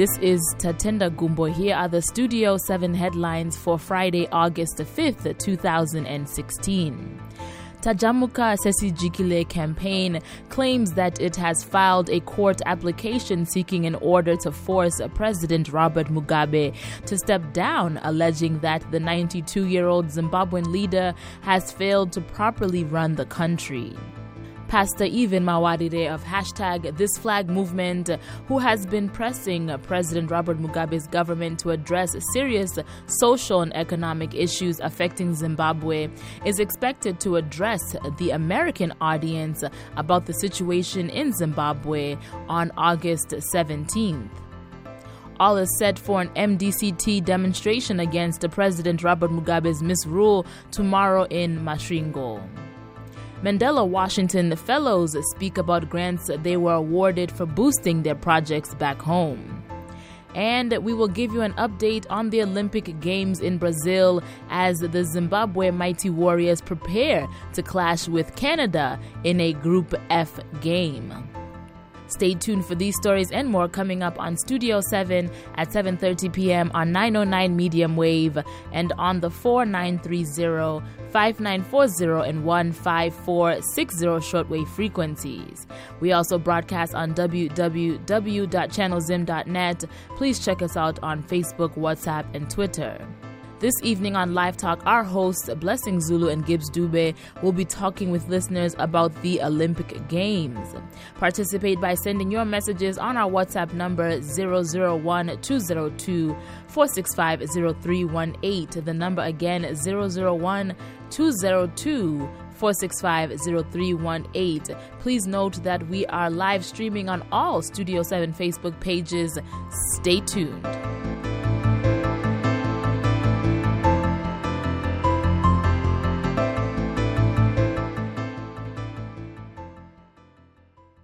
This is Tatenda Gumbo. Here are the Studio 7 headlines for Friday, August 5th, 2016. Tajamuka Sesijikile campaign claims that it has filed a court application seeking an order to force President Robert Mugabe to step down, alleging that the 92 year old Zimbabwean leader has failed to properly run the country. Pastor Evan Mawarire of hashtag This Flag Movement, who has been pressing President Robert Mugabe's government to address serious social and economic issues affecting Zimbabwe, is expected to address the American audience about the situation in Zimbabwe on August 17th all is set for an MDCT demonstration against President Robert Mugabe's misrule tomorrow in Masvingo. Mandela Washington Fellows speak about grants they were awarded for boosting their projects back home. And we will give you an update on the Olympic Games in Brazil as the Zimbabwe Mighty Warriors prepare to clash with Canada in a Group F game. Stay tuned for these stories and more coming up on Studio 7 at 7:30 p.m. on 909 medium wave and on the 4930, 5940 and 15460 shortwave frequencies. We also broadcast on www.channelzim.net. Please check us out on Facebook, WhatsApp, and Twitter. This evening on Live Talk, our hosts, Blessing Zulu and Gibbs Dube, will be talking with listeners about the Olympic Games. Participate by sending your messages on our WhatsApp number 001 202 465 0318. The number again 001 202 465 0318. Please note that we are live streaming on all Studio 7 Facebook pages. Stay tuned.